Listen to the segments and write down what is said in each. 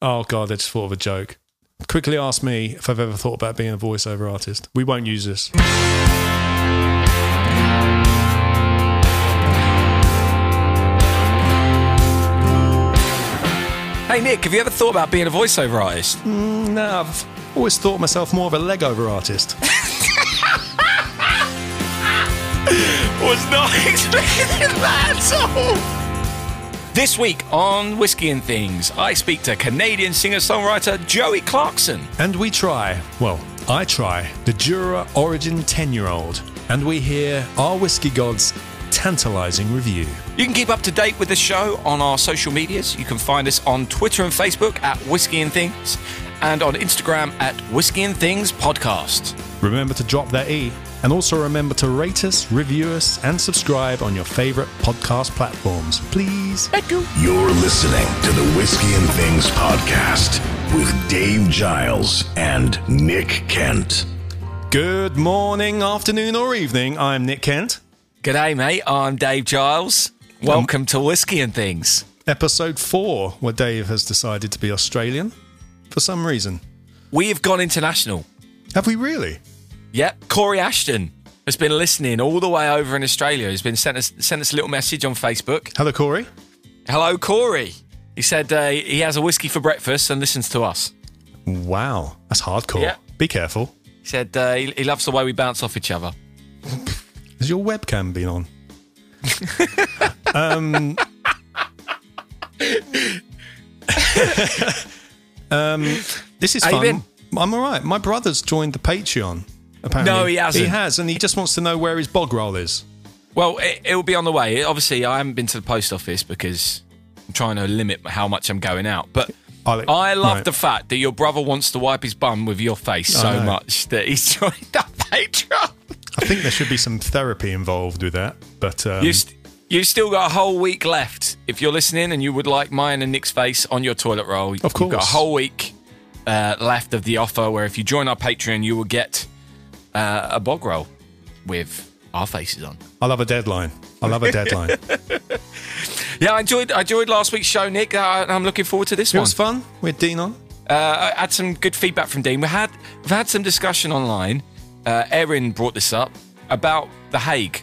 Oh god, I just thought of a joke. Quickly ask me if I've ever thought about being a voiceover artist. We won't use this. Hey Nick, have you ever thought about being a voiceover artist? Mm, no, I've always thought myself more of a leg over artist. Was not expecting that at all. This week on Whiskey and Things, I speak to Canadian singer-songwriter Joey Clarkson. And we try, well, I try, the Jura Origin 10 year old. And we hear our whiskey god's tantalizing review. You can keep up to date with the show on our social medias. You can find us on Twitter and Facebook at Whiskey and Things, and on Instagram at Whiskey and Things Podcast. Remember to drop that E. And also remember to rate us, review us, and subscribe on your favorite podcast platforms. Please. Echo. You're listening to the Whiskey and Things podcast with Dave Giles and Nick Kent. Good morning, afternoon, or evening. I'm Nick Kent. G'day, mate. I'm Dave Giles. Welcome to Whiskey and Things. Episode four, where Dave has decided to be Australian for some reason. We have gone international. Have we really? Yep, Corey Ashton has been listening all the way over in Australia. He's been sent us sent us a little message on Facebook. Hello, Corey. Hello, Corey. He said uh, he has a whiskey for breakfast and listens to us. Wow, that's hardcore. Yeah. Be careful. He said uh, he, he loves the way we bounce off each other. Has your webcam been on? um, um, this is How fun. I'm all right. My brother's joined the Patreon. Apparently, No, he hasn't. He has, and he just wants to know where his bog roll is. Well, it, will be on the way. Obviously, I haven't been to the post office because I'm trying to limit how much I'm going out. But I love right. the fact that your brother wants to wipe his bum with your face I so know. much that he's joined that Patreon. I think there should be some therapy involved with that. But um, You st- you've still got a whole week left. If you're listening and you would like mine and Nick's face on your toilet roll, Of course. you've got a whole week uh, left of the offer. Where if you join our Patreon, you will get uh, a bog roll with our faces on. I love a deadline. I love a deadline. Yeah, I enjoyed I enjoyed last week's show, Nick. Uh, I'm looking forward to this one. was fun with Dean on. Uh, I had some good feedback from Dean. We had we've had some discussion online. Uh, Erin brought this up about the Haig,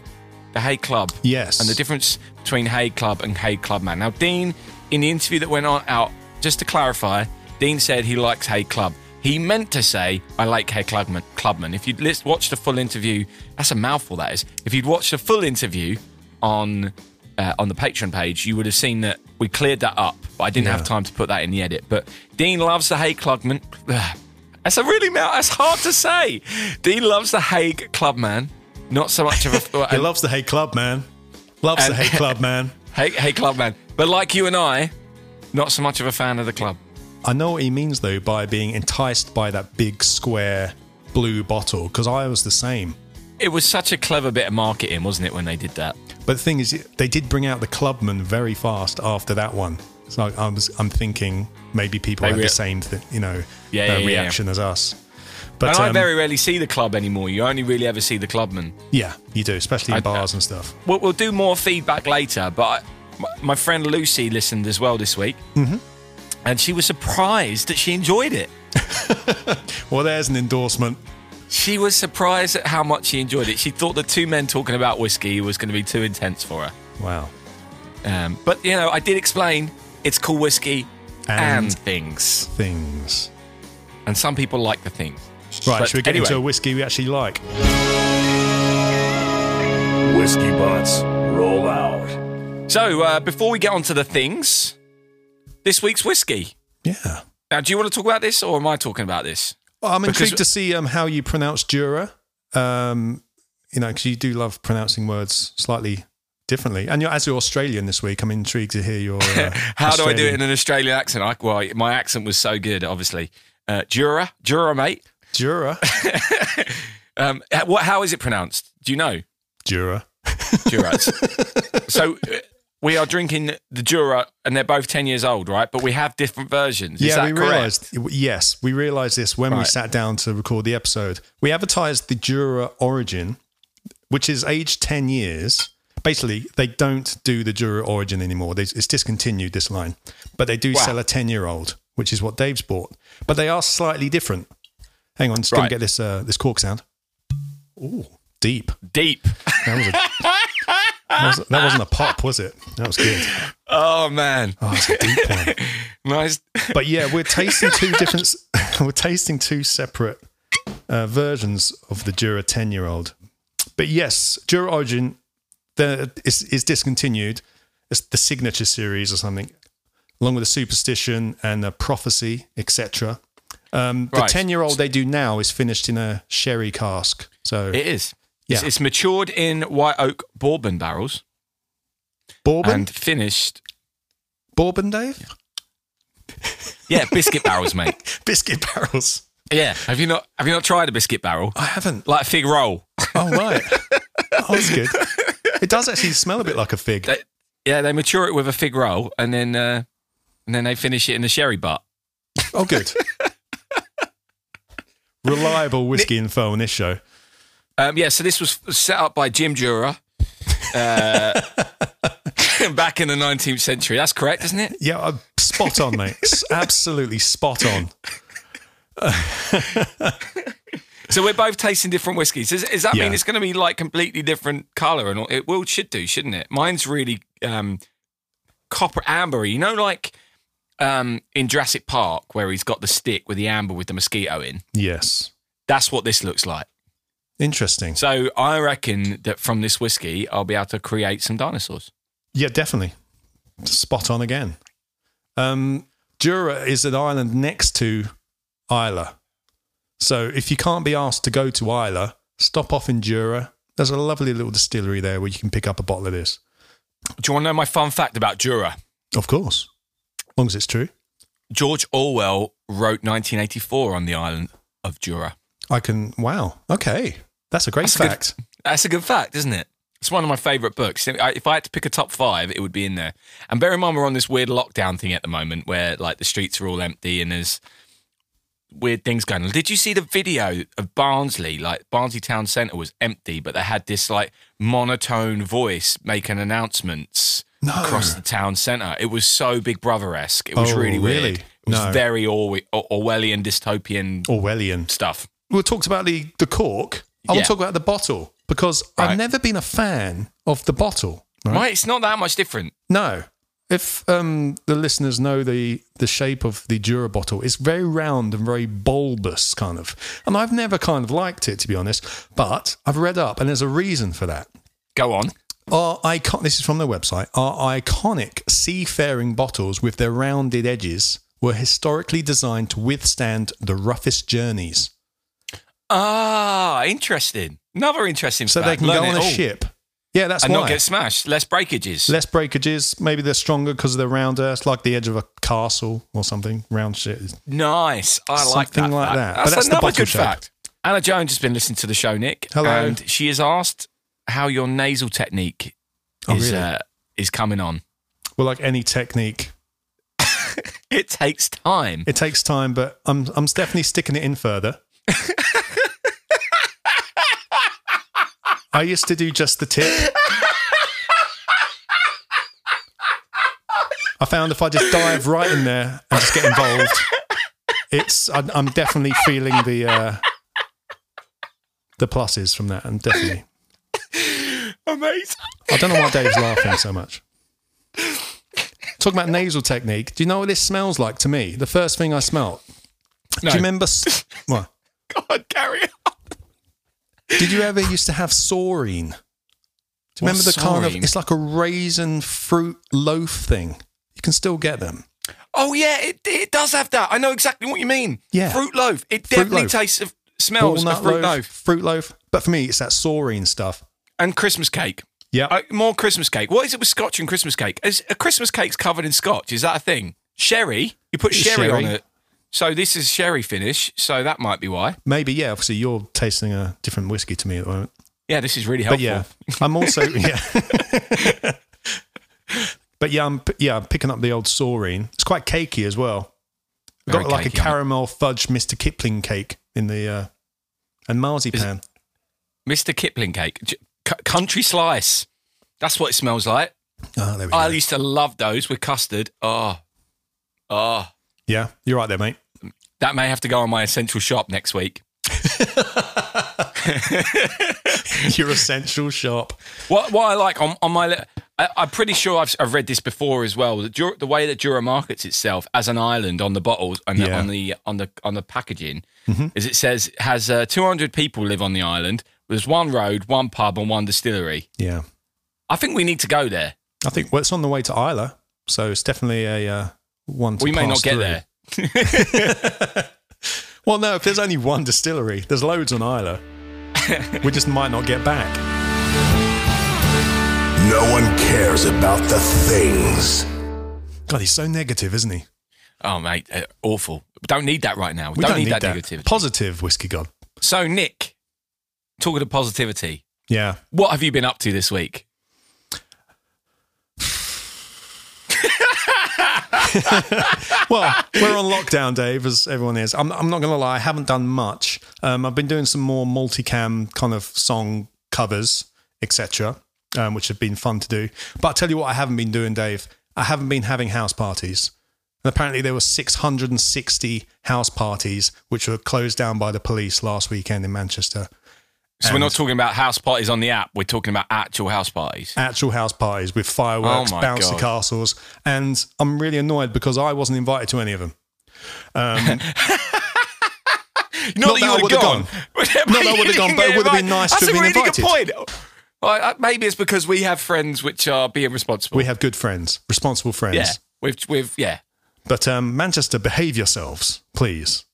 the Haig Club. Yes. and the difference between Haig Club and Haig Clubman. Now, Dean, in the interview that went on out, just to clarify, Dean said he likes Haig Club. He meant to say, I like Haig Clubman. Clubman. If you'd lis- watched the full interview, that's a mouthful, that is. If you'd watched the full interview on uh, on the Patreon page, you would have seen that we cleared that up, but I didn't Yeah. have time to put that in the edit. But Dean loves the Haig Clubman. That's a really mouth. That's hard to say. Dean loves the Haig Clubman. Not so much of a. He loves the Haig Club, man. Loves the And- Hey Club, man. Hey, hey, club man. But like you and I, not so much of a fan of the club. I know what he means though by being enticed by that big square blue bottle because I was the same. It was such a clever bit of marketing, wasn't it, when they did that? But the thing is, they did bring out the Clubman very fast after that one. So I was, I'm thinking maybe people They had the same, th- you know, Yeah, uh, yeah, yeah. reaction as us. But and I um, very rarely see the club anymore. You only really ever see the clubman. yeah, you do, especially in I- bars and stuff. We'll, we'll do more feedback later, but I, my, my friend Lucy listened as well this week. Mm-hmm. And she was surprised that she enjoyed it. Well, there's an endorsement. She was surprised at how much she enjoyed it. She thought the two men talking about whiskey was going to be too intense for her. Wow. Um, but, you know, I did explain it's cool whiskey and, And- things. Things. And some people like the things. Right, But should we get anyway. into a whiskey we actually like? Whiskey butts, roll out. So, uh, before we get on to the things, this week's whiskey. Yeah. Now, do you want to talk about this or am I talking about this? Well, I'm Because- intrigued to see um, how you pronounce Jura. Um, you know, because you do love pronouncing words slightly differently. And you're, as you're Australian this week, I'm intrigued to hear your. Uh, How do I do it in an Australian accent? I, well, my accent was so good, obviously. Uh, Jura, Jura, mate. Jura? Um, what? How is it pronounced? Do you know? Jura. Jura. so uh, we are drinking the Jura, and they're both ten years old, right? But we have different versions. Is yeah, that we correct? realised. Yes, we realised this when we sat down to record the episode. We advertised the Jura Origin, which is aged 10 years. Basically, they don't do the Jura Origin anymore. They, it's discontinued this line, but they do Wow. sell a 10 year old, which is what Dave's bought. But they are slightly different. Hang on, just gonna get this uh, this cork sound. Ooh, deep. Deep. That was a, that, was, that wasn't a pop, was it? That was good. Oh man, Oh, it's a deep one. nice. But yeah, we're tasting two different. We're tasting two separate uh, versions of the Jura ten year old. But yes, Jura Origin the, is, is discontinued. It's the signature series or something, along with the Superstition and the Prophecy, etc. Um, the Right. ten year old they do now is finished in a sherry cask. So It is. It's, Yeah. it's matured in white oak bourbon barrels bourbon, and finished. bourbon, Dave, Yeah, biscuit barrels, mate. biscuit barrels. Yeah. Have you not? Have you not tried a biscuit barrel? I haven't. Like a fig roll. Oh right, oh, that's good. It does actually smell a bit like a fig. They, yeah, they mature it with a fig roll, and then uh, and then they finish it in a sherry butt. Oh, good. Reliable whiskey info on this show. Um, yeah, so this was set up by Jim Jura uh, back in the 19th century. That's correct, isn't it? Yeah, uh, spot on, mate. Absolutely spot on. So we're both tasting different whiskies. Does, does that Yeah. mean it's going to be like completely different color? And all? it will should do, shouldn't it? Mine's really um, copper ambery. You know, like um, in Jurassic Park where he's got the stick with the amber with the mosquito in. Yes. That's what this looks like. Interesting. So I reckon that from this whiskey, I'll be able to create some dinosaurs. Yeah, definitely. Spot on again. Um, Jura is an island next to Islay. So if you can't be asked to go to Islay, stop off in Jura. There's a lovely little distillery there where you can pick up a bottle of this. Do you want to know my fun fact about Jura? Of course. As long as it's true. George Orwell wrote 1984 on the island of Jura. I can. Wow. Okay. That's a great That's a good- fact. That's a good fact, isn't it? It's one of my favourite books. If I had to pick a top five, it would be in there. And bear in mind, we're on this weird lockdown thing at the moment where like the streets are all empty and there's weird things going on. Did you see the video of Barnsley? Like Barnsley Town Centre was empty, but they had this like monotone voice making announcements No. across the town centre. It was so Big Brother esque. It was Oh, really weird. It was No. very Orwe- Or- Orwellian dystopian Orwellian. stuff. we talked about the the cork. I want Yeah. to talk about the bottle because Right. I've never been a fan of the bottle. Right? Right? It's not that much different. No. If um, the listeners know the the shape of the Jura bottle, it's very round and very bulbous, kind of. And I've never kind of liked it, to be honest. But I've read up, and there's a reason for that. Go on. Our icon. This is from their website. Our iconic seafaring bottles with their rounded edges were historically designed to withstand the roughest journeys, Ah, interesting. Another interesting. so fact. they can Learn go on a all. ship. Yeah, that's and why. not get smashed. Less breakages. less breakages. Maybe they're stronger because they're rounder. It's like the edge of a castle or something. Round shit. nice. I like Something like fact. that. But That's, that's the another good shape. fact. Anna Jones has been listening to the show, Nick. Hello. And she has asked how your nasal technique Oh, is really? uh, is coming on. Well, like any technique, It takes time. it takes time, but I'm I'm definitely sticking it in further. I used to do just the tip. I found if I just dive right in there and just get involved, it's I'm, I'm definitely feeling the uh, the pluses from that. I'm definitely. Amazing. I don't know why Dave's laughing so much. Talking about nasal technique, do you know what this smells like to me? The first thing I smelt. No. Do you remember? What? God, carry on. Did you ever used to have Soreen? Do you remember the kind of? It's like a raisin fruit loaf thing. You can still get them. Oh yeah, it, it does have that. I know exactly what you mean. Yeah. Fruit loaf. It Fruit definitely loaf. tastes of smells of fruit loaf. fruit loaf. But for me, it's that Soreen stuff. and Christmas cake. Yeah. Uh, more Christmas cake. What is it with Scotch and Christmas cake? Is a Christmas cake's covered in Scotch? Is that a thing? Sherry. You put sherry, on it. So this is sherry finish. So that might be why. Maybe yeah. Obviously, you're tasting a different whiskey to me at the moment. Yeah, this is really But helpful. yeah, I'm also yeah. but yeah, I'm yeah I'm picking up the old Soreen. It's quite cakey as well. Very got like a cakey, mean. caramel fudge Mr. Kipling cake in the uh, and marzipan. Mr. Kipling cake, c- country slice. That's what it smells like. Oh, there we I go. used to love those with custard. Oh, oh, Yeah, you're right there, mate. That may have to go on my essential shop next week. Your essential shop. What what I like on, on my, I, I'm pretty sure I've, I've read this before as well. The, the way that Jura markets itself as an island on the bottles and Yeah. on the on the on the packaging is it says has uh, 200 people live on the island. There's one road, one pub, and one distillery. Yeah. I think we need to go there. I think well, it's on the way to Islay, so it's definitely a uh, one. To we may not get through. there. Well, no, if there's only one distillery, there's loads on Islay. we just might not get back. No one cares about the things. God, he's so negative, isn't he? Oh mate, uh, awful. We don't need that right now. We, We don't, need, that, negativity. Positive whiskey god. so Nick, talking of positivity, Yeah. what have you been up to this week? Well, we're on lockdown, Dave, as everyone is. I'm, I'm not going to lie, I haven't done much. Um, I've been doing some more multicam kind of song covers, etc., um, which have been fun to do. But I'll tell you what I haven't been doing, Dave. I haven't been having house parties. And apparently there were 660 house parties which were closed down by the police last weekend in Manchester. So we're not talking about house parties on the app. We're talking about actual house parties. actual house parties with fireworks, Oh bouncy God. castles, and I'm really annoyed because I wasn't invited to any of them. Not, Not that I would've gone. Not that I would've gone, but it would've been nice to That's have been really invited. good point. Well, maybe it's because we have friends which are being responsible. We have good friends, responsible friends. yeah, with with yeah. But um, Manchester, behave yourselves, please.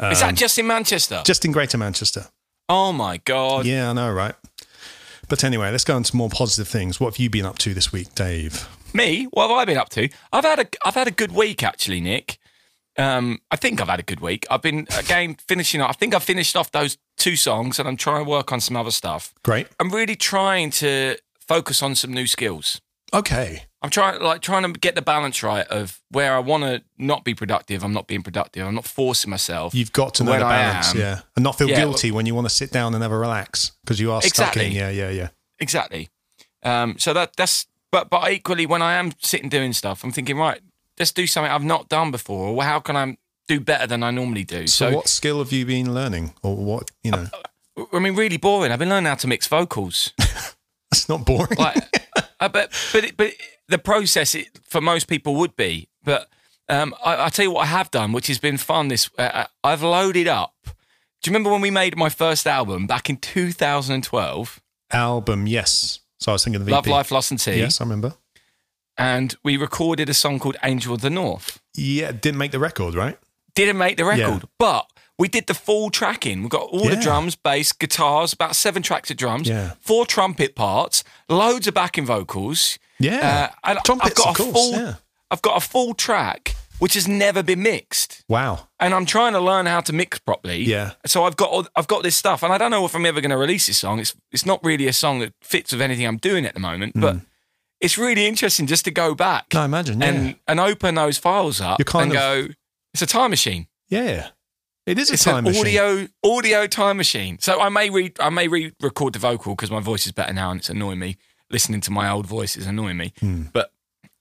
Is that just in Manchester? Um, Just in Greater Manchester. Oh my god! Yeah, I know, right? But anyway, let's go on to more positive things. What have you been up to this week, Dave? Me? What have I been up to? I've had a I've had a good week actually, Nick. Um, I think I've had a good week. I've been again finishing. off I think I've finished off those two songs, and I'm trying to work on some other stuff. Great. I'm really trying to focus on some new skills. Okay. I'm trying like trying to get the balance right of where I want to not be productive. I'm not being productive. I'm not forcing myself. You've got to know the balance, am- yeah. And not feel Yeah. guilty when you want to sit down and have a relax because you are stuck in. Yeah, yeah, yeah. Exactly. Um, so that that's but but equally when I am sitting doing stuff, I'm thinking right, let's do something I've not done before, or how can I do better than I normally do? So, So, what skill have you been learning, or what? You know, I mean, really boring. I've been learning how to mix vocals. it's not boring. Like, uh, but but it, but the process it, for most people would be. But um, I, I tell you what I have done, which has been fun. This uh, I've loaded up. Do you remember when we made my first album back in 2012? Album, yes. So I was thinking of the Love, EP. Life, Lost and Tea. Yes, I remember. And we recorded a song called Angel of the North. Yeah, didn't make the record, right? Didn't make the record, Yeah. but we did the full tracking. We got all the drums, bass, guitars, about seven tracks of drums, Yeah. four trumpet parts, loads of backing vocals. Yeah. Uh, and Trumpets, I've got of a course, full, yeah. I've got a full track which has never been mixed, Wow. and I'm trying to learn how to mix properly. Yeah. So I've got all- I've got this stuff, and I don't know if I'm ever going to release this song. It's it's not really a song that fits with anything I'm doing at the moment, but it's really interesting just to go back. I imagine. Yeah. and and open those files up and of- go. It's a time machine. yeah. It is a It's time an machine. audio audio time machine. So I may re I may re-record the vocal because my voice is better now and it's annoying me. Listening to my old voice is annoying me. Hmm. But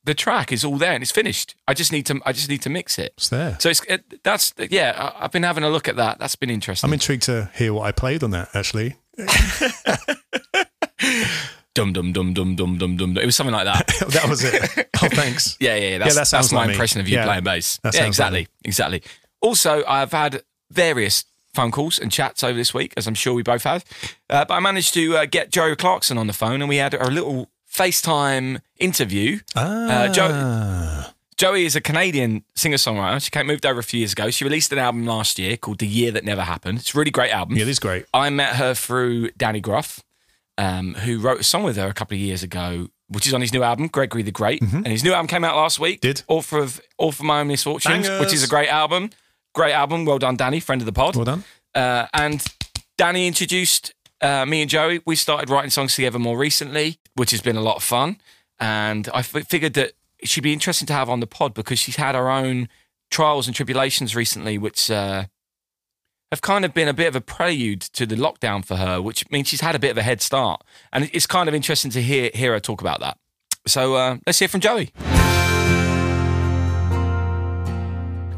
the track is all there and it's finished. I just need to I just need to mix it. It's there. So it's it, that's yeah. I- I've been having a look at that. That's been interesting. I'm intrigued to hear what I played on that, actually. dum dum dum dum dum dum dum. It was something like that. that was it. Oh, thanks. Yeah, yeah, yeah. That's, that sounds that's my me. impression of you Yeah, playing bass. Yeah, sounds like exactly, exactly. Also, I've had various phone calls and chats over this week, as I'm sure we both have. Uh, but I managed to uh, get Joe Clarkson on the phone, and we had a little FaceTime interview. Ah. Uh, Joe- Joey is a Canadian singer songwriter. She came moved over a few years ago. She released an album last year called The Year That Never Happened. It's a really great album. Yeah, it is great. I met her through Danny Groff, um, who wrote a song with her a couple of years ago, which is on his new album, Gregory the Great. And his new album came out last week. Mm-hmm. Did. Author of Author of My Own Misfortunes, Bangers. which is a great album. Great album. Well done, Danny, friend of the pod. Well done. Uh, and Danny introduced uh, me and Joey. We started writing songs together more recently, which has been a lot of fun. And I f- figured that she'd be interesting to have on the pod because she's had her own trials and tribulations recently, which uh, have kind of been a bit of a prelude to the lockdown for her, which means she's had a bit of a head start. And it's kind of interesting to hear hear her talk about that. So uh, let's hear from Joey.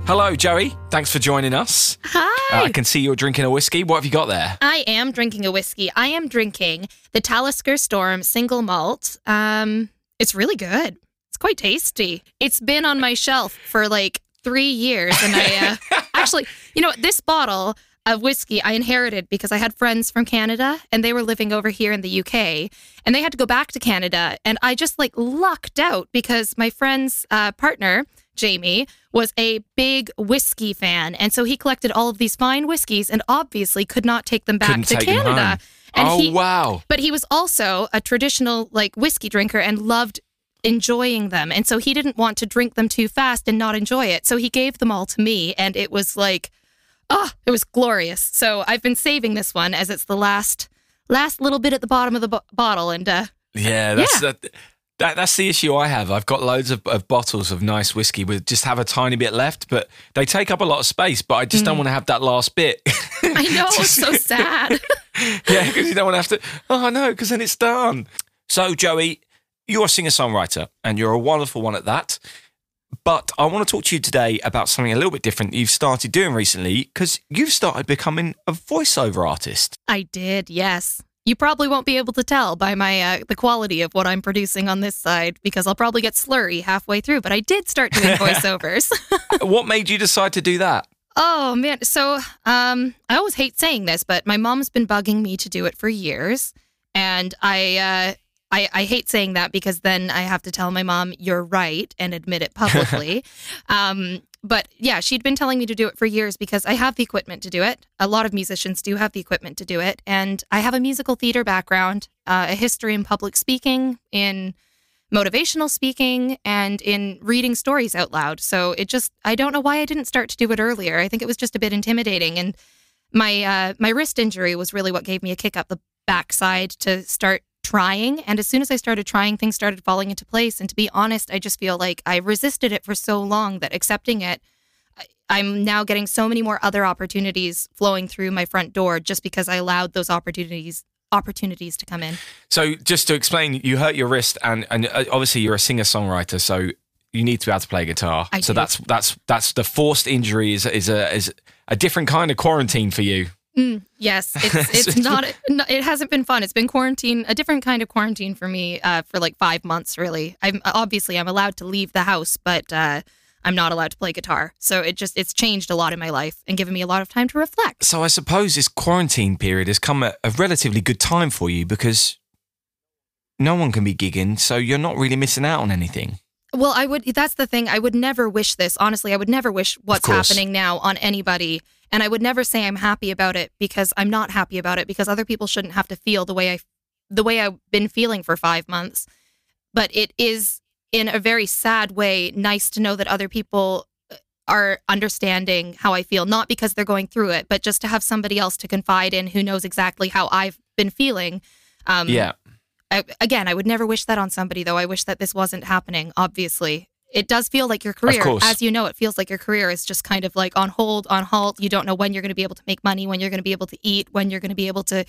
Hello, Joey. Thanks for joining us. Hi. Uh, I can see you're drinking a whiskey. What have you got there? I am drinking a whiskey. I am drinking the Talisker Storm single malt. Um, it's really good. It's quite tasty. It's been on my shelf for like three years, and I uh, actually, you know, this bottle of whiskey I inherited because I had friends from Canada and they were living over here in the UK and they had to go back to Canada. And I just like lucked out because my friend's uh, partner, Jamie, was a big whiskey fan. And so he collected all of these fine whiskeys and obviously could not take them back Couldn't to Canada. And oh, he, wow. but he was also a traditional like whiskey drinker and loved enjoying them. And so he didn't want to drink them too fast and not enjoy it. So he gave them all to me and it was like oh, it was glorious. So I've been saving this one as it's the last last little bit at the bottom of the bo- bottle and uh Yeah, that's Yeah. That, that, that's the issue I have. I've got loads of, of bottles of nice whiskey with just have a tiny bit left, but they take up a lot of space. But I just Mm. don't want to have that last bit. I know it's so sad. yeah, because you don't want to have to. Oh no, because then it's done. So Joey, you're a singer songwriter, and you're a wonderful one at that. But I want to talk to you today about something a little bit different you've started doing recently because you've started becoming a voiceover artist. I did, yes. You probably won't be able to tell by my uh, the quality of what I'm producing on this side because I'll probably get slurry halfway through. But I did start doing voiceovers. what made you decide to do that? Oh man, so um, I always hate saying this, but my mom's been bugging me to do it for years, and I, uh, I, I hate saying that because then I have to tell my mom you're right and admit it publicly. um, but yeah, she'd been telling me to do it for years because I have the equipment to do it. A lot of musicians do have the equipment to do it, and I have a musical theater background, uh, a history in public speaking, in motivational speaking and in reading stories out loud. So it just I don't know why I didn't start to do it earlier. I think it was just a bit intimidating and my uh my wrist injury was really what gave me a kick up the backside to start trying and as soon as I started trying things started falling into place and to be honest I just feel like I resisted it for so long that accepting it I'm now getting so many more other opportunities flowing through my front door just because I allowed those opportunities opportunities to come in. So, just to explain, you hurt your wrist, and and uh, obviously you're a singer songwriter, so you need to be able to play guitar. I so do. that's that's that's the forced injury is is a is a different kind of quarantine for you. Mm, yes, it's it's not it hasn't been fun. It's been quarantine, a different kind of quarantine for me uh, for like five months. Really, I'm obviously I'm allowed to leave the house, but uh, I'm not allowed to play guitar. So it just it's changed a lot in my life and given me a lot of time to reflect. So I suppose this quarantine period has come at a relatively good time for you because no one can be gigging, so you're not really missing out on anything. Well, I would. That's the thing. I would never wish this. Honestly, I would never wish what's happening now on anybody. And I would never say I'm happy about it because I'm not happy about it because other people shouldn't have to feel the way I, the way I've been feeling for five months. But it is in a very sad way nice to know that other people uh, are understanding how I feel, not because they're going through it, but just to have somebody else to confide in who knows exactly how I've been feeling. Um, yeah. I, again, I would never wish that on somebody, though. I wish that this wasn't happening, obviously. It does feel like your career, as you know, it feels like your career is just kind of like on hold, on halt. You don't know when you're going to be able to make money, when you're going to be able to eat, when you're going to be able to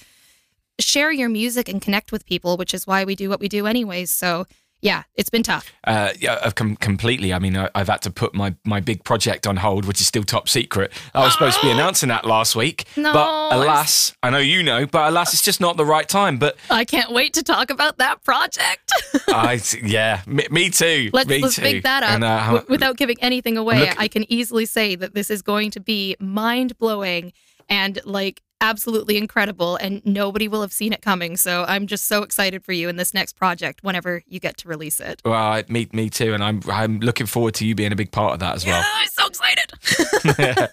share your music and connect with people, which is why we do what we do, anyways. So, yeah, it's been tough. Uh, yeah, I've com- completely. I mean, I, I've had to put my, my big project on hold, which is still top secret. I was supposed to be announcing that last week, No, but alas, I know you know, but alas, it's just not the right time. But I can't wait to talk about that project. I, yeah, me, me too. Let's, me let's too. make that up. And, uh, W- without giving anything away, look- I can easily say that this is going to be mind blowing and like absolutely incredible, and nobody will have seen it coming. So I'm just so excited for you in this next project whenever you get to release it. well, I- me, me too, and I'm I'm looking forward to you being a big part of that as well. I'm so excited.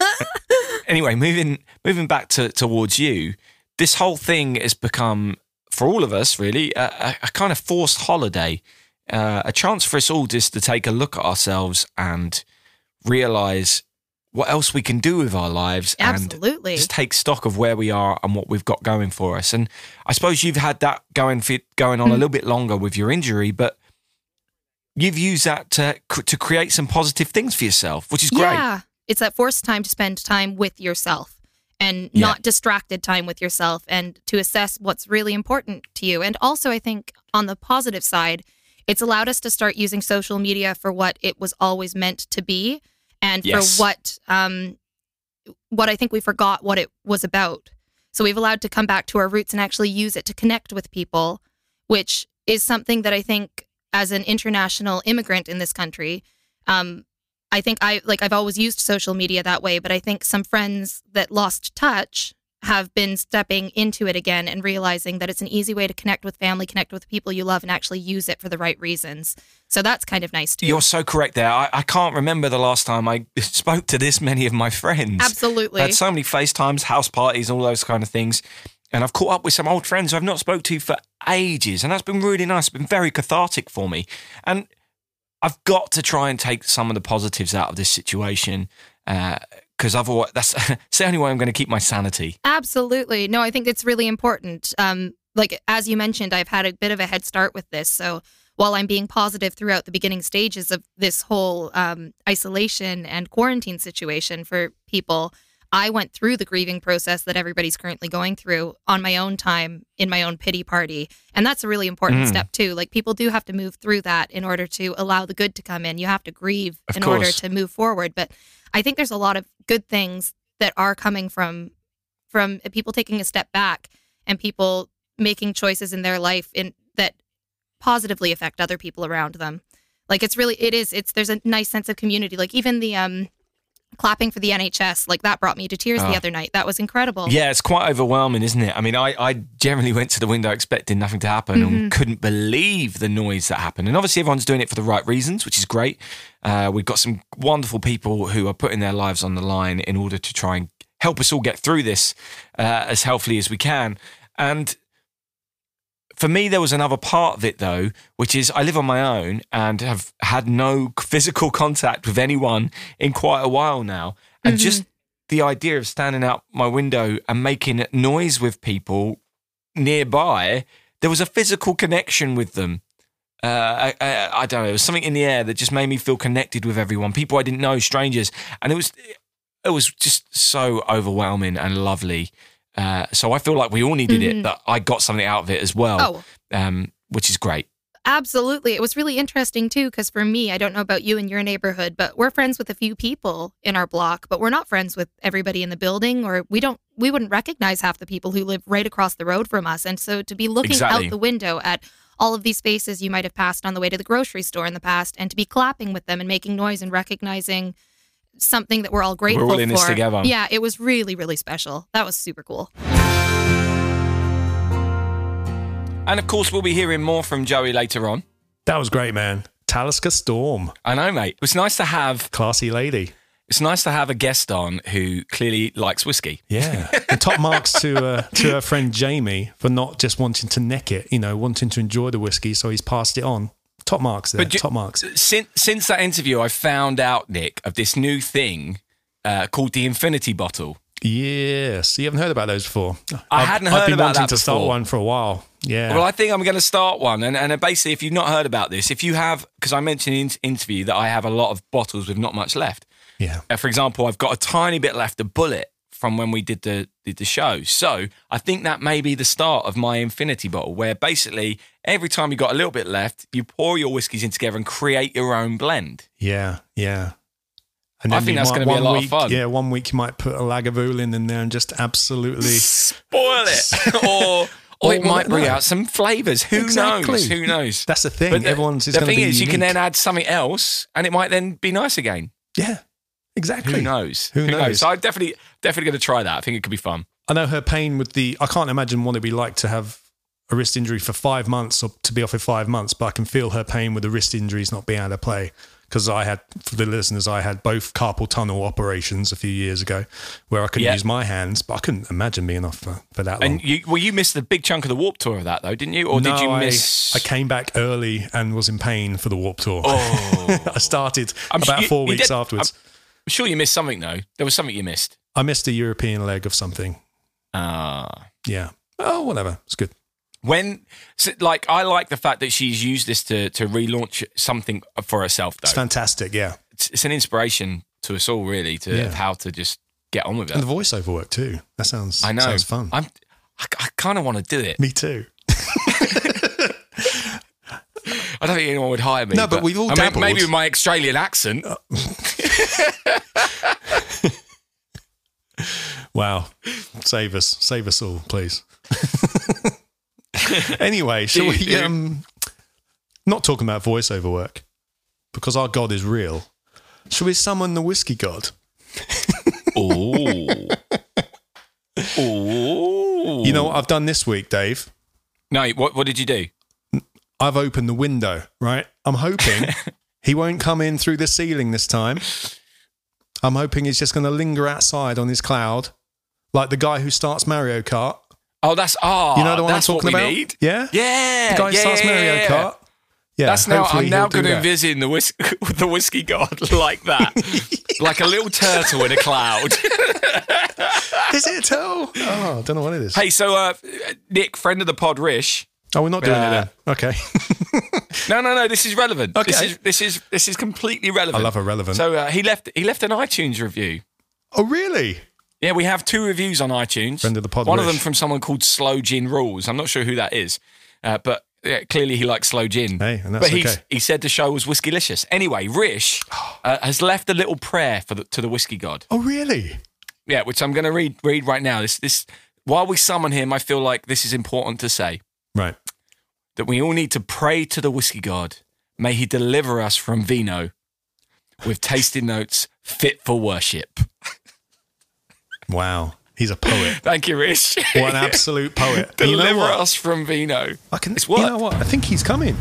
anyway, moving moving back to towards you, this whole thing has become for all of us really a, a, a kind of forced holiday, uh, a chance for us all just to take a look at ourselves and realize what else we can do with our lives Absolutely. and just take stock of where we are and what we've got going for us. And I suppose you've had that going for, going on a hmm. little bit longer with your injury, but you've used that to to create some positive things for yourself, which is great. Yeah. It's that forced time to spend time with yourself and Yeah. not distracted time with yourself and to assess what's really important to you. And also, I think on the positive side, it's allowed us to start using social media for what it was always meant to be and Yes. for what um, what I think we forgot what it was about. So we've allowed to come back to our roots and actually use it to connect with people, which is something that I think as an international immigrant in this country, um, I think I like I've always used social media that way, but I think some friends that lost touch have been stepping into it again and realizing that it's an easy way to connect with family, connect with people you love, and actually use it for the right reasons. So that's kind of nice too. You're so correct there. I, I can't remember the last time I spoke to this many of my friends. Absolutely. I had so many FaceTimes, house parties, all those kind of things. And I've caught up with some old friends I've not spoke to for ages. And that's been really nice. It's been very cathartic for me. And I've got to try and take some of the positives out of this situation. Uh, Because otherwise, that's, that's the only way I'm going to keep my sanity. Absolutely. No, I think it's really important. Um, like as you mentioned, I've had a bit of a head start with this. So while I'm being positive throughout the beginning stages of this whole um, isolation and quarantine situation for people, I went through the grieving process that everybody's currently going through on my own time in my own pity party. And that's a really important Mm. step too. Like people do have to move through that in order to allow the good to come in. You have to grieve Of in order to move forward. But I think there's a lot of good things that are coming from from people taking a step back and people making choices in their life in that positively affect other people around them. Like it's really it is it's there's a nice sense of community. Like even the um clapping for the NHS, like that brought me to tears Oh. the other night. That was incredible. Yeah, it's quite overwhelming, isn't it? I mean, I, I generally went to the window expecting nothing to happen and couldn't believe the noise that happened. And obviously, everyone's doing it for the right reasons, which is great. Uh, we've got some wonderful people who are putting their lives on the line in order to try and help us all get through this uh, as healthily as we can. And for me, there was another part of it though, which is I live on my own and have had no physical contact with anyone in quite a while now. And just the idea of standing out my window and making noise with people nearby, there was a physical connection with them. Uh, I, I, I don't know. There was something in the air that just made me feel connected with everyone, people I didn't know, strangers, and it was it was just so overwhelming and lovely. Uh, so I feel like we all needed it, but I got something out of it as well, Oh, um, which is great. Absolutely. It was really interesting too, because for me, I don't know about you in your neighborhood, but we're friends with a few people in our block, but we're not friends with everybody in the building, or we don't, we wouldn't recognize half the people who live right across the road from us. And so to be looking Exactly. out the window at all of these faces you might have passed on the way to the grocery store in the past, and to be clapping with them and making noise and recognizing something that we're all grateful all in for. this together. Yeah, it was really, really special. That was super cool. And of course, we'll be hearing more from Joey later on. That was great, man. Talisker Storm, I know, mate. It was nice to have. classy lady. It's nice to have a guest on who clearly likes whiskey. Yeah. and top marks to uh, to her friend Jamie for not just wanting to neck it, you know, wanting to enjoy the whiskey, so he's passed it on. Top marks there. But top marks. Since since that interview, I found out, Nick, of this new thing uh, called the Infinity Bottle. Yes. You haven't heard about those before. I I've- hadn't I've been about wanting that to start one for a while. Yeah. Well, I think I'm going to start one. And, and basically, if you've not heard about this, if you have, because I mentioned in the interview that I have a lot of bottles with not much left. yeah. Uh, for example, I've got a tiny bit left, a bullet from when we did the did the show. So I think that may be the start of my infinity bottle, where basically every time you got a little bit left, you pour your whiskies in together and create your own blend. Yeah. Yeah. And I think that's gonna be a lot of week- fun. Yeah, one week you might put a Lagavulin in there and just absolutely. Spoil it, or or it might bring out some flavors. Who Exactly. knows? Who knows? That's the thing. But the, Everyone's is the thing is, you can then add something else, and it might then be nice again. Yeah. Exactly. Who knows? Who knows? So I'm definitely definitely going to try that. I think it could be fun. I know her pain with the. I can't imagine what it'd be like to have a wrist injury for five months or to be off for five months, but I can feel her pain with the wrist injuries not being able to play. Because I had, for the listeners, I had both carpal tunnel operations a few years ago where I couldn't Yeah. use my hands, but I couldn't imagine being off for, for that long. And you, well, you missed the big chunk of the warp tour of that, though, didn't you? Or did you I- miss? I, came back early and was in pain for the warp tour. Oh, I started I'm about sure you- four weeks did- afterwards. I'm sure you missed something though. There was something you missed. I missed a European leg of something. Ah. Yeah. Oh, whatever. It's good. When, so, like, I like the fact that she's used this to to relaunch something for herself. Though It's fantastic. Yeah. it's, it's an inspiration to us all, really, to Yeah. how to just get on with it. And the voiceover work too. That sounds, I know. sounds fun. I'm. I, I kind of want to do it. Me too. I don't think anyone would hire me. No, but we've all I mean, dabbled. maybe with my Australian accent. Wow. Save us. Save us all, please. anyway, shall we um not talking about voiceover work because our God is real. Shall we summon the whiskey god? Oh. Oh. You know what I've done this week, Dave? No, what what did you do? I've opened the window, right? I'm hoping he won't come in through the ceiling this time. I'm hoping he's just going to linger outside on his cloud, like the guy who starts Mario Kart. Oh, that's ah. You know the one I'm talking about? Need. Yeah? Yeah. The guy who yeah, starts yeah, Mario yeah. Kart. Yeah, That's now. I'm now going to envision the whis- the whiskey god like that, like a little turtle in a cloud. Is it a toe? Oh, I don't know what it is. hey, so uh, Nick, friend of the pod, Rish. Oh, we're not doing Uh, it then. Okay. No, no, no. This is relevant. Okay. This is this is this is completely relevant. I love a relevant. So uh, he left he left an iTunes review. oh, really? Yeah, we have two reviews on iTunes. Friend of the pod, One of them from someone called Slow Gin Rules. I'm not sure who that is, uh, but yeah, clearly he likes slow gin. Hey, and that's but okay. he said the show was whiskylicious. Anyway, Rish uh, has left a little prayer for the, to the whiskey god. Oh, really? Yeah, which I'm going to read read right now. This this while we summon him, I feel like this is important to say Right. That we all need to pray to the whiskey god. May he deliver us from vino with tasting notes fit for worship. Wow. He's a poet. Thank you, Rich. What an absolute poet. And you know deliver us from vino. I can. It's You know what? I think he's coming.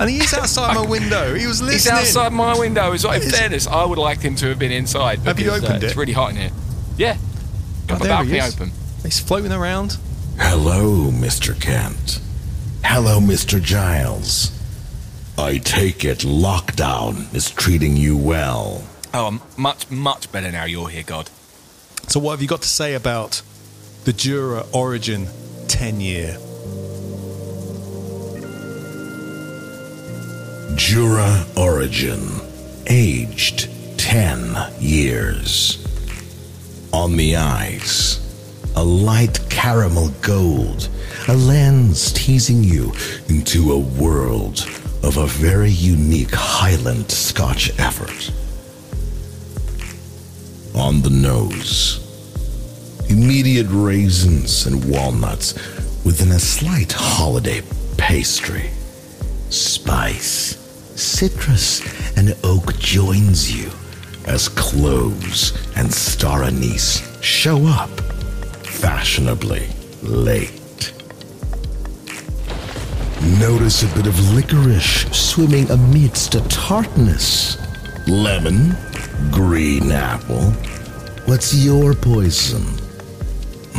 And he is outside my window. He was listening. He's outside my window. As well. In Is- fairness, I would like him to have been inside. Have you because, uh, opened It's really hot in here. Yeah. Got Oh, the there he balcony open. He's floating around. Hello, Mr. Kent. Hello, Mr. Giles. I take it lockdown is treating you well. Oh, I'm much, much better now you're here, God. So, what have you got to say about the Jura Origin 10 year? Jura Origin, aged 10 years. On the eyes, a light caramel gold, a lens teasing you into a world of a very unique Highland Scotch effort. On the nose, immediate raisins and walnuts within a slight holiday pastry spice, citrus, and oak joins you as cloves and star anise show up fashionably late. Notice a bit of licorice swimming amidst a tartness. Lemon, green apple. What's your poison?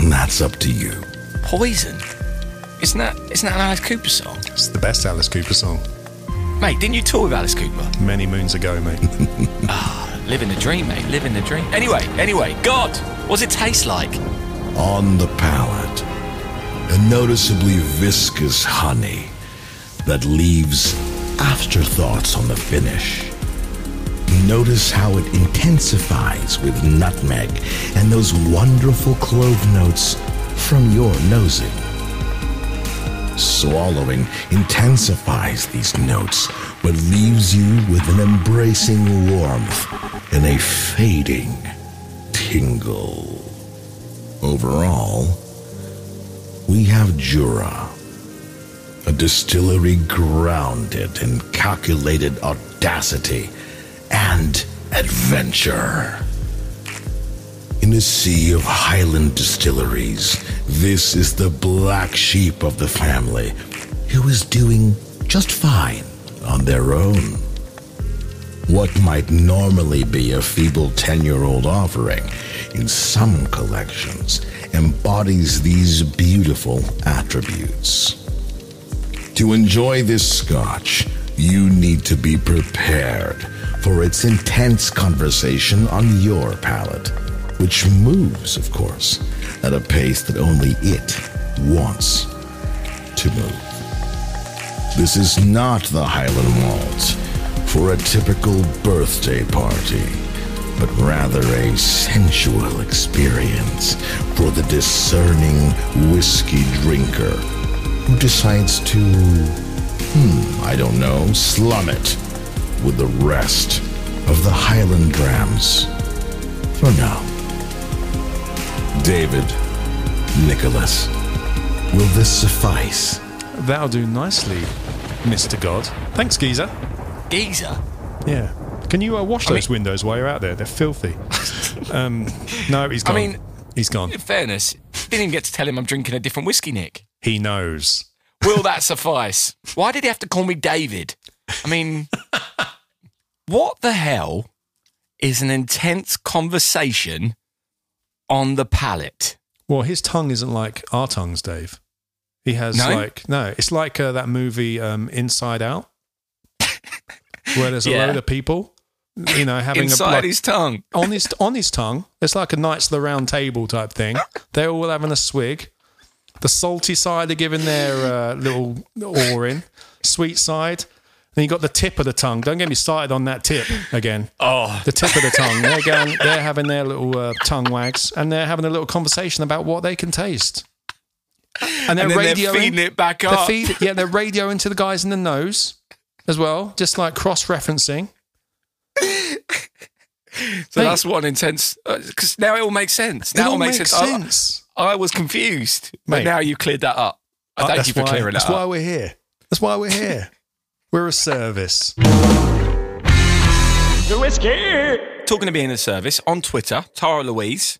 That's up to you. Poison. Isn't that isn't that an Alice Cooper song? It's the best Alice Cooper song. Mate, didn't you tour with Alice Cooper? Many moons ago, mate. Ah, living the dream, mate. Living the dream. Anyway, anyway, God, what's it taste like? On the palate, a noticeably viscous honey that leaves afterthoughts on the finish. Notice how it intensifies with nutmeg and those wonderful clove notes from your nosing. Swallowing intensifies these notes, but leaves you with an embracing warmth and a fading tingle. Overall, we have Jura, a distillery grounded in calculated audacity and adventure. In a sea of Highland distilleries, this is the black sheep of the family who is doing just fine on their own. What might normally be a feeble 10 year old offering in some collections embodies these beautiful attributes. To enjoy this scotch, you need to be prepared for its intense conversation on your palate, which moves, of course, at a pace that only it wants to move. This is not the Highland Malt for a typical birthday party, but rather a sensual experience for the discerning whiskey drinker who decides to hmm, I don't know, slum it with the rest of the Highland Drams. For now. David, Nicholas, will this suffice? That'll do nicely, Mr. God. Thanks, Geezer. Geezer. Yeah. Can you uh, wash I those mean- windows while you're out there? They're filthy. um, no, he's gone. I mean- he's gone. In fairness, didn't even get to tell him I'm drinking a different whiskey, Nick. He knows. Will that suffice? Why did he have to call me David? I mean, what the hell is an intense conversation on the palate? Well, his tongue isn't like our tongues, Dave. He has No? like no. It's like uh, that movie um, Inside Out, where there's a Yeah. load of people, you know, having Inside a like, his tongue. on his on his tongue. It's like a Knights of the Round Table type thing. They're all having a swig. The salty side are giving their uh, little oar in. Sweet side. Then you got the tip of the tongue. Don't get me started on that tip again. Oh, The tip of the tongue. They're going. They're having their little uh, tongue wags, and they're having a little conversation about what they can taste. And they're and then they're radioing. feeding it back They're feed, yeah, they're radioing to the guys in the nose as well, just like cross-referencing. so Mate. that's one intense. Because now it all makes sense. It Now it all all makes makes sense. I- sense. I, was confused, but now you cleared that up. I Uh, thank that's you for why, clearing That's that why we're here. That's why we're here. we're a service. The whiskey. Talking of being a service on Twitter, Tara Louise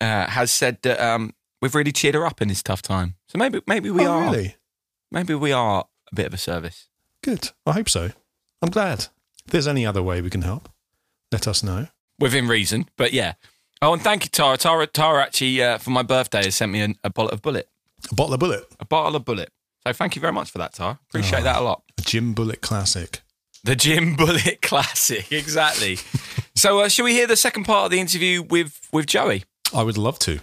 uh, has said that um, we've really cheered her up in this tough time. So maybe maybe we oh, are really? maybe we are a bit of a service. Good. I hope so. I'm glad. If there's any other way we can help, let us know. within reason. But yeah. Oh, and thank you, Tara. Tara, Tara actually, uh, for my birthday, has sent me a, a bottle of Bulleit. A bottle of Bulleit. A bottle of Bulleit. So thank you very much for that, Tara. Appreciate Oh. that a lot. A Jim Bulleit classic. The Jim Bulleit Classic, exactly. so, uh, shall we hear the second part of the interview with with Joey? I would love to.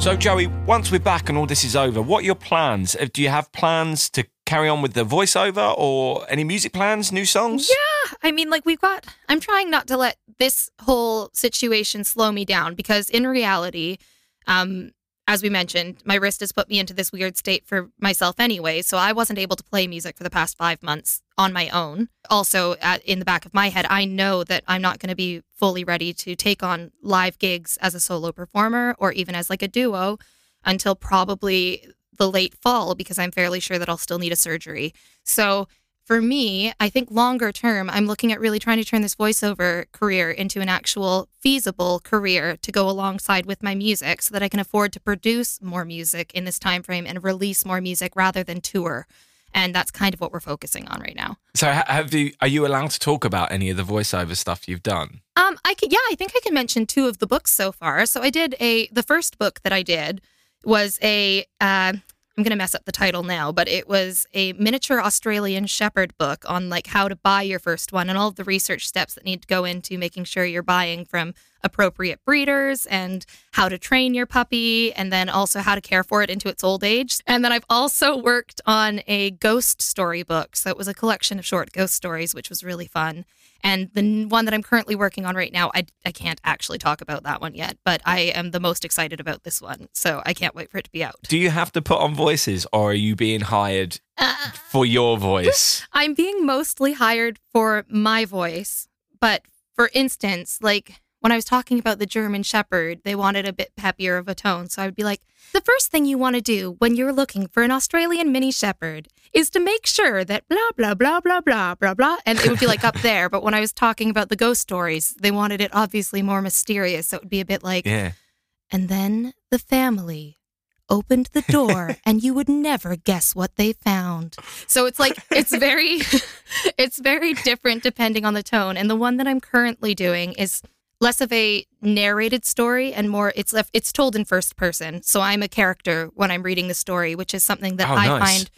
So, Joey, once we're back and all this is over, what are your plans? Uh, Do you have plans to carry on with the voiceover or any music plans, new songs? Yeah, I mean, like we've got. I'm trying not to let this whole situation slow me down because in reality, um, as we mentioned, my wrist has put me into this weird state for myself anyway. So I wasn't able to play music for the past five months on my own. Also, at, in the back of my head, I know that I'm not going to be fully ready to take on live gigs as a solo performer or even as like a duo until probably the late fall because I'm fairly sure that I'll still need a surgery. So for me, I think longer term, I'm looking at really trying to turn this voiceover career into an actual feasible career to go alongside with my music so that I can afford to produce more music in this time frame and release more music rather than tour. And that's kind of what we're focusing on right now. So, ha- have you? Are you allowed to talk about any of the voiceover stuff you've done? Um, I could, yeah, I think I can mention two of the books so far. So I did a the first book that I did was a uh, I'm gonna mess up the title now, but it was a miniature Australian Shepherd book on like how to buy your first one and all the research steps that need to go into making sure you're buying from appropriate breeders and how to train your puppy and then also how to care for it into its old age. And then I've also worked on a ghost story book. So it was a collection of short ghost stories, which was really fun. And the one that I'm currently working on right now, I, I can't actually talk about that one yet, but I am the most excited about this one. So I can't wait for it to be out. Do you have to put on voices, or are you being hired Uh, for your voice? I'm being mostly hired for my voice, but for instance, like when I was talking about the German Shepherd, they wanted a bit peppier of a tone. So I would be like, the first thing you want to do when you're looking for an Australian mini shepherd is to make sure that blah, blah, blah, blah, blah, blah, blah. And it would be like up there. But when I was talking about the ghost stories, they wanted it obviously more mysterious. So it would be a bit like, Yeah. and then the family opened the door and you would never guess what they found. So it's like it's very it's very different depending on the tone. And the one that I'm currently doing is less of a narrated story and more it's it's told in first person. So I'm a character when I'm reading the story, which is something that Oh, I nice. find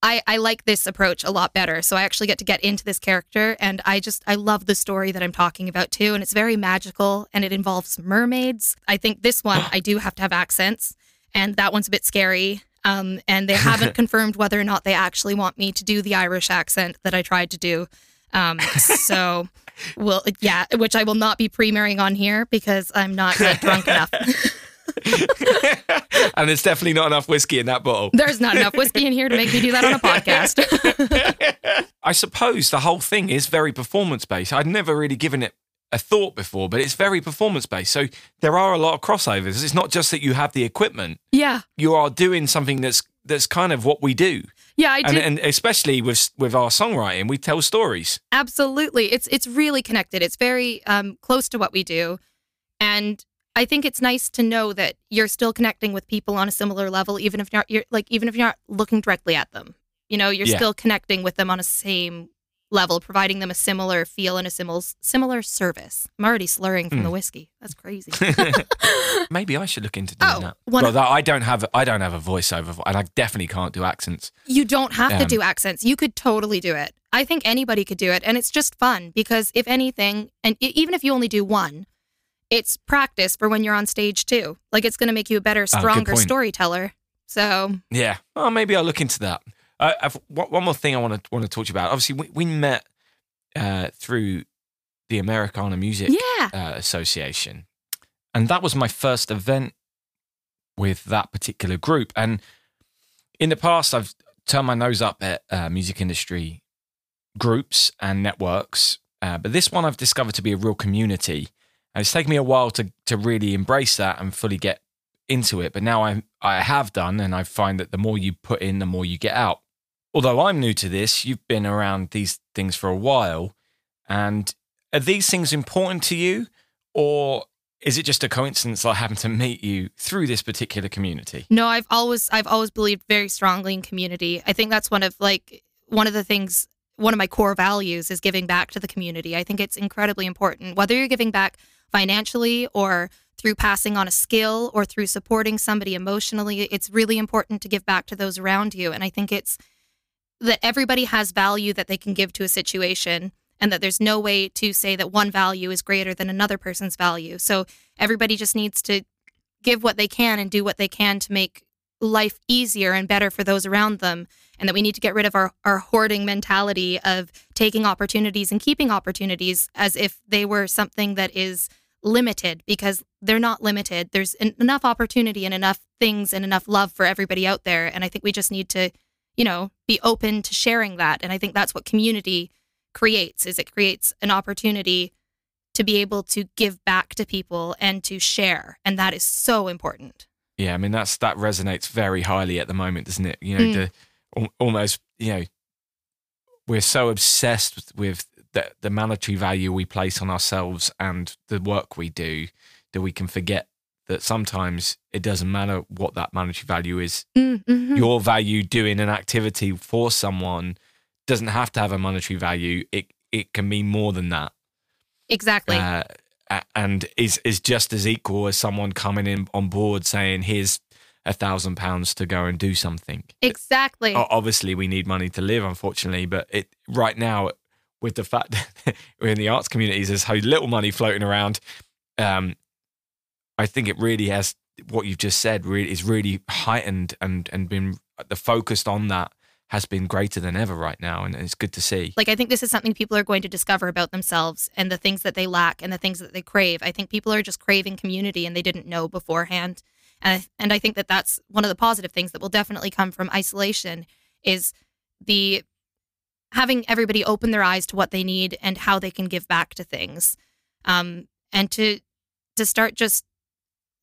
I, I like this approach a lot better. So I actually get to get into this character and I just I love the story that I'm talking about too. And it's very magical and it involves mermaids. I think this one I do have to have accents and that one's a bit scary. Um, and they haven't confirmed whether or not they actually want me to do the Irish accent that I tried to do. Um, so well yeah, which I will not be premiering on here because I'm not yet drunk enough. and there's definitely not enough whiskey in that bottle. There's not enough whiskey in here to make me do that on a podcast. I suppose the whole thing is very performance based. I'd never really given it a thought before, but it's very performance based. So there are a lot of crossovers. It's not just that you have the equipment; yeah. you are doing something that's that's kind of what we do, Yeah, I do. and, and especially with with our songwriting, we tell stories. Absolutely. It's it's really connected. It's very um, close to what we do. And I think it's nice to know that you're still connecting with people on a similar level, even if you're, you're like even if you're not looking directly at them. You know, you're Yeah. still connecting with them on a same level, providing them a similar feel and a similar similar service. I'm already slurring from the whiskey. That's crazy. Maybe I should look into doing Oh, that. Well, I don't have I don't have a voiceover, and I definitely can't do accents. You don't have to Um, do accents. You could totally do it. I think anybody could do it. And it's just fun because, if anything, and even if you only do one, it's practice for when you're on stage too. Like it's going to make you a better, stronger point. storyteller. So, Yeah. Well, maybe I'll look into that. Uh, one more thing I want to want to talk to you about. Obviously, we, we met uh, through the Americana Music yeah. uh, Association, and that was my first event with that particular group. And in the past, I've turned my nose up at uh, music industry groups and networks, uh, but this one I've discovered to be a real community, and it's taken me a while to to really embrace that and fully get into it. But now I I have done, and I find that the more you put in, the more you get out. Although I'm new to this, you've been around these things for a while, and are these things important to you, or is it just a coincidence that I happen to meet you through this particular community? No, I've always I've always believed very strongly in community. I think that's one of like one of the things one of my core values is giving back to the community. I think it's incredibly important whether you're giving back financially or through passing on a skill or through supporting somebody emotionally. It's really important to give back to those around you and I think it's that everybody has value that they can give to a situation and that there's no way to say that one value is greater than another person's value. So everybody just needs to give what they can and do what they can to make life easier and better for those around them and that we need to get rid of our, our hoarding mentality of taking opportunities and keeping opportunities as if they were something that is limited because they're not limited there's en- enough opportunity and enough things and enough love for everybody out there and i think we just need to you know be open to sharing that and i think that's what community creates is it creates an opportunity to be able to give back to people and to share and that is so important Yeah, I mean that's that resonates very highly at the moment, doesn't it? You know, Mm. the almost you know we're so obsessed with, with the, the monetary value we place on ourselves and the work we do that we can forget that sometimes it doesn't matter what that monetary value is. mm-hmm. Your value doing an activity for someone doesn't have to have a monetary value. It it can be more than that. exactly uh, and is is just as equal as someone coming in on board saying, "Here's a thousand pounds to go and do something." exactly Obviously, we need money to live, unfortunately, but it right now with the fact that we're in the arts communities, there's so little money floating around. Um, I think it really has what you've just said. Really, is really heightened and and been the focused on that has been greater than ever right now, and it's good to see. Like, I think this is something people are going to discover about themselves and the things that they lack and the things that they crave. I think people are just craving community and they didn't know beforehand. And I, and I think that that's one of the positive things that will definitely come from isolation is the having everybody open their eyes to what they need and how they can give back to things. Um, and to to start just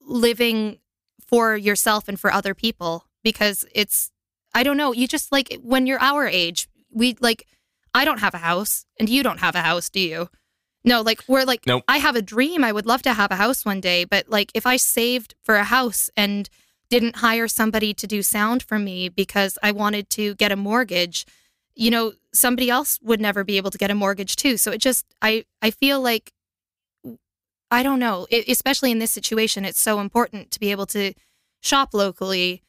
living for yourself and for other people because it's I don't know, you just like when you're our age, we like I don't have a house and you don't have a house, do you? No, like we're like Nope. I have a dream. I would love to have a house one day, but like if I saved for a house and didn't hire somebody to do sound for me because I wanted to get a mortgage, you know, somebody else would never be able to get a mortgage too. So it just I I feel like I don't know, it, especially in this situation, it's so important to be able to shop locally,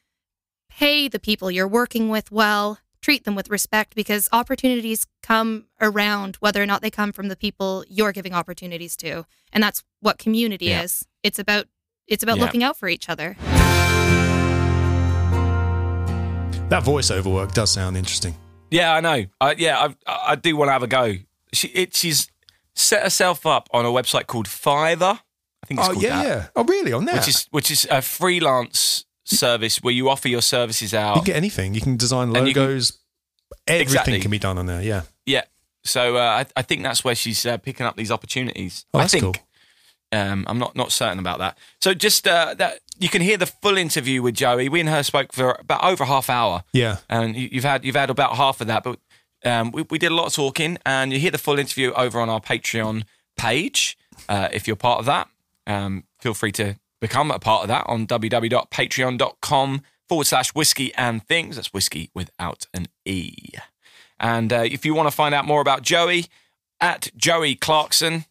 pay the people you're working with well, treat them with respect because opportunities come around whether or not they come from the people you're giving opportunities to. And that's what community Yeah. is. It's about it's about Yeah. looking out for each other. That voiceover work does sound interesting. Yeah, I know. I, yeah, I, I do want to have a go. She, it, she's set herself up on a website called Fiverr. I think it's Oh called yeah, that. yeah. Oh really? On there, Which is which is a freelance service where you offer your services out. you can get anything. You can design you can- logos. Everything Exactly. can be done on there. Yeah. Yeah. So uh, I, I think that's where she's uh, picking up these opportunities. Oh, I think. Cool. Um, I'm not not certain about that. So just uh, that you can hear the full interview with Joey. We and her spoke for about over a half hour, Yeah. and you, you've had you've had about half of that. But um, we, we did a lot of talking, and you hear the full interview over on our Patreon page. Uh, if you're part of that, um, feel free to become a part of that on www.patreon.com forward slash whiskey and things. That's whiskey without an E. And uh, if you want to find out more about Joey, at Joey Clarkson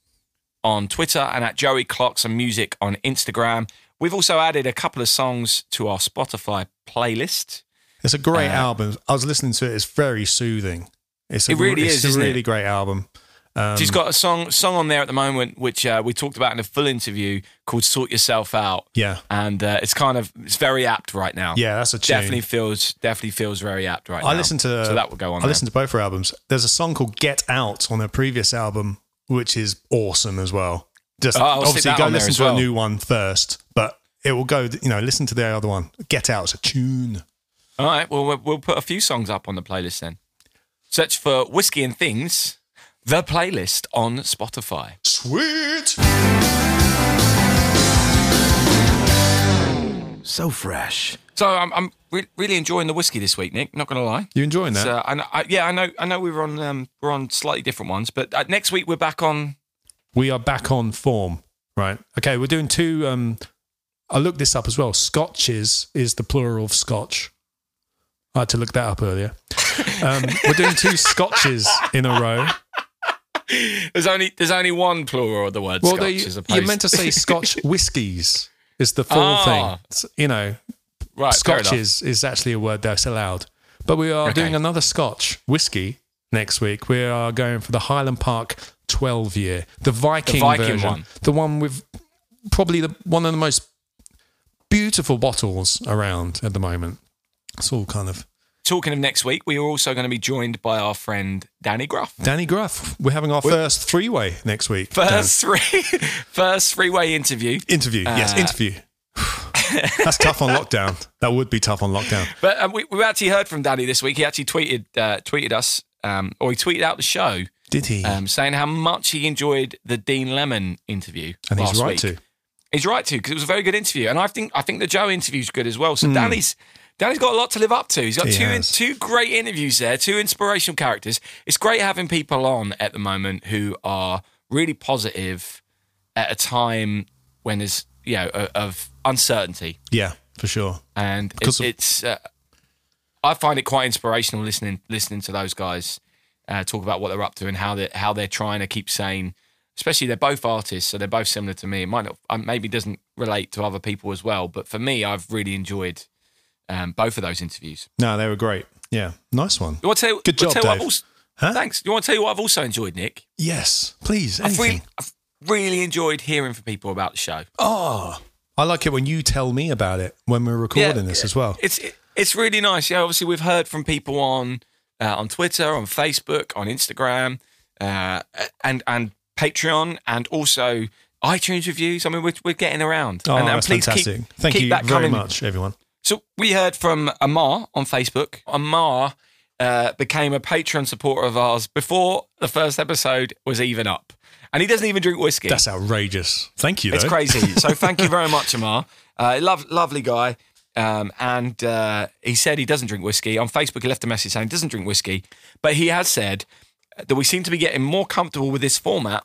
on Twitter and at Joey Clarkson Music on Instagram. We've also added a couple of songs to our Spotify playlist. It's a great Uh, album. I was listening to it. It's very soothing. It's a, It really it's is, a isn't it? really great album. Um, She's got a song song on there at the moment, which uh, we talked about in a full interview called "Sort Yourself Out," yeah, and uh, it's kind of it's very apt right now. yeah. That's a tune. definitely feels definitely feels very apt right now. I listened to so that will go on. I there. listened to both her albums. There's a song called "Get Out" on her previous album, which is awesome as well. Just Oh, obviously go listen to well. a new one first, but it will go. You know, listen to the other one. "Get Out" is a tune. All right, well we'll- we'll put a few songs up on the playlist then. Search for "Whiskey and Things," the playlist on Spotify. Sweet. So fresh. So I'm, I'm re- really enjoying the whiskey this week, Nick. Not going to lie. You enjoying that? So, and I, yeah, I know. I know we were on um, we're on slightly different ones, but uh, next week we're back on. we are back on form, right? Okay, we're doing two. Um, I looked this up as well. Scotches is the plural of Scotch. I had to look that up earlier. Um, we're doing two Scotches in a row. There's only there's only one plural of the word Well, Scotch. they, you're meant to say Scotch whiskies is the full Ah. thing. It's- You know, right. Scotch is, is actually a word that's allowed. But we are Okay. doing another Scotch whiskey next week. We are going for the Highland Park 12 year, the Viking, Viking version, one. the one with probably the one of the most beautiful bottles around at the moment. It's all kind of Talking of next week, we are also going to be joined by our friend Danny Gruff. Danny Gruff. We're having our first three way next week. Dan. First three, first three way interview. interview. yes, Uh, interview. That's tough on lockdown. That would be tough on lockdown. But um, we, we actually heard from Danny this week. He actually tweeted uh, tweeted us, um, or he tweeted out the show, Did he? um, saying how much he enjoyed the Dean Lemon interview. and he's right week. to. He's right to because it was a very good interview, and I think I think the Joe interview's good as well. So Danny's Danny's got a lot to live up to. He's got He two has. two great interviews there, two inspirational characters. It's great having people on at the moment who are really positive at a time when there's you know o- of uncertainty, Yeah, for sure. and Because it's, of- it's uh, I find it quite inspirational listening listening to those guys uh, talk about what they're up to and how they how they're trying to keep sane. Especially they're both artists, so they're both similar to me. It might not um, maybe doesn't relate to other people as well, but for me, I've really enjoyed um, both of those interviews. No, they were great. Yeah, nice one. You want to tell, Good job, to tell you what I've Dave. also, Huh? Thanks. You want to tell you what I've also enjoyed, Nick? Yes, please. I've really, I've really enjoyed hearing from people about the show. Oh, I like it when you tell me about it when we're recording this as well. It's it's really nice. Yeah, obviously we've heard from people on uh, on Twitter, on Facebook, on Instagram, uh, and and Patreon, and also iTunes reviews. I mean, we're, we're getting around. Oh, and, and that's fantastic. Keep, Thank keep you very coming. much, everyone. So we heard from Amar on Facebook. Amar uh, became a Patreon supporter of ours before the first episode was even up, and he doesn't even drink whiskey. That's outrageous. Thank you. It's crazy. So thank you very much, Amar. Uh, love, lovely guy. Um, and uh, he said he doesn't drink whiskey. On Facebook, he left a message saying he doesn't drink whiskey, but he has said that we seem to be getting more comfortable with this format.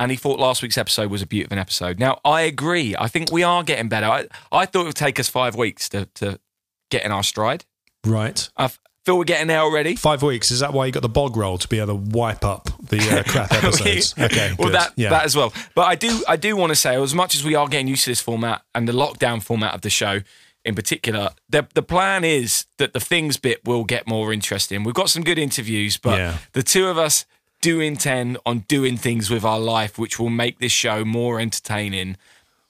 And he thought last week's episode was a beautiful episode. Now, I agree. I think we are getting better. I, I thought it would take us five weeks to, to get in our stride. Right. I feel we're getting there already. Five weeks. Is that why you got the bog roll to be able to wipe up the uh, crap episodes? okay. well, good. that yeah. that as well. But I do I do want to say, as much as we are getting used to this format and the lockdown format of the show in particular, the the plan is that the things bit will get more interesting. We've got some good interviews, but Yeah. the two of us do intend on doing things with our life, which will make this show more entertaining.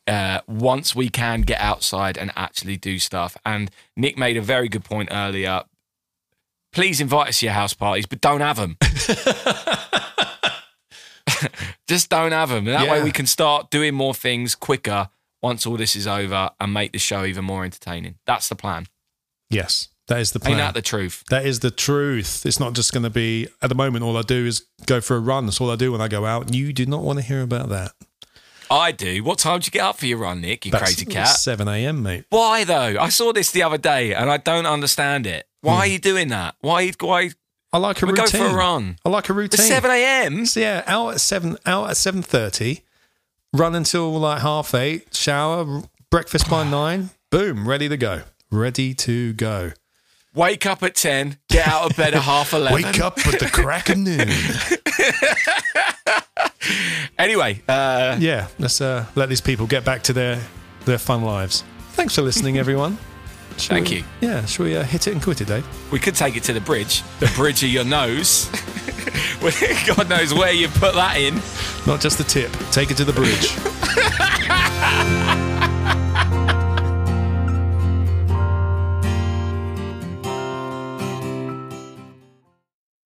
Uh, once we can get outside and actually do stuff. And Nick made a very good point earlier. Please invite us to your house parties, but don't have them. Just don't have them. And That way we can start doing more things quicker once all this is over and make the show even more entertaining. That's the plan. Yes, that is the plan. Ain't that the truth? that is the truth. It's not just going to be at the moment. All I do is go for a run. That's all I do when I go out. You do not want to hear about that. I do. What time do you get up for your run, Nick? You That's crazy cat. Seven a.m. mate. Why though? I saw this the other day and I don't understand it. Why hmm. are you doing that? Why? Why? I like a We go routine. for a run. I like a routine. seven a.m. So yeah, out at seven, out at seven thirty, run until like half eight, shower, breakfast by nine, boom, ready to go, ready to go. Wake up at ten. Get out of bed at half eleven. Wake up at the crack of noon. Anyway, uh, yeah, let's uh, let these people get back to their their fun lives. Thanks for listening, everyone. Shall Thank we- you. Yeah, shall we uh, hit it and quit it, Dave? we could take it to the bridge. The bridge of your nose. God knows where you put that in. Not just the tip. Take it to the bridge.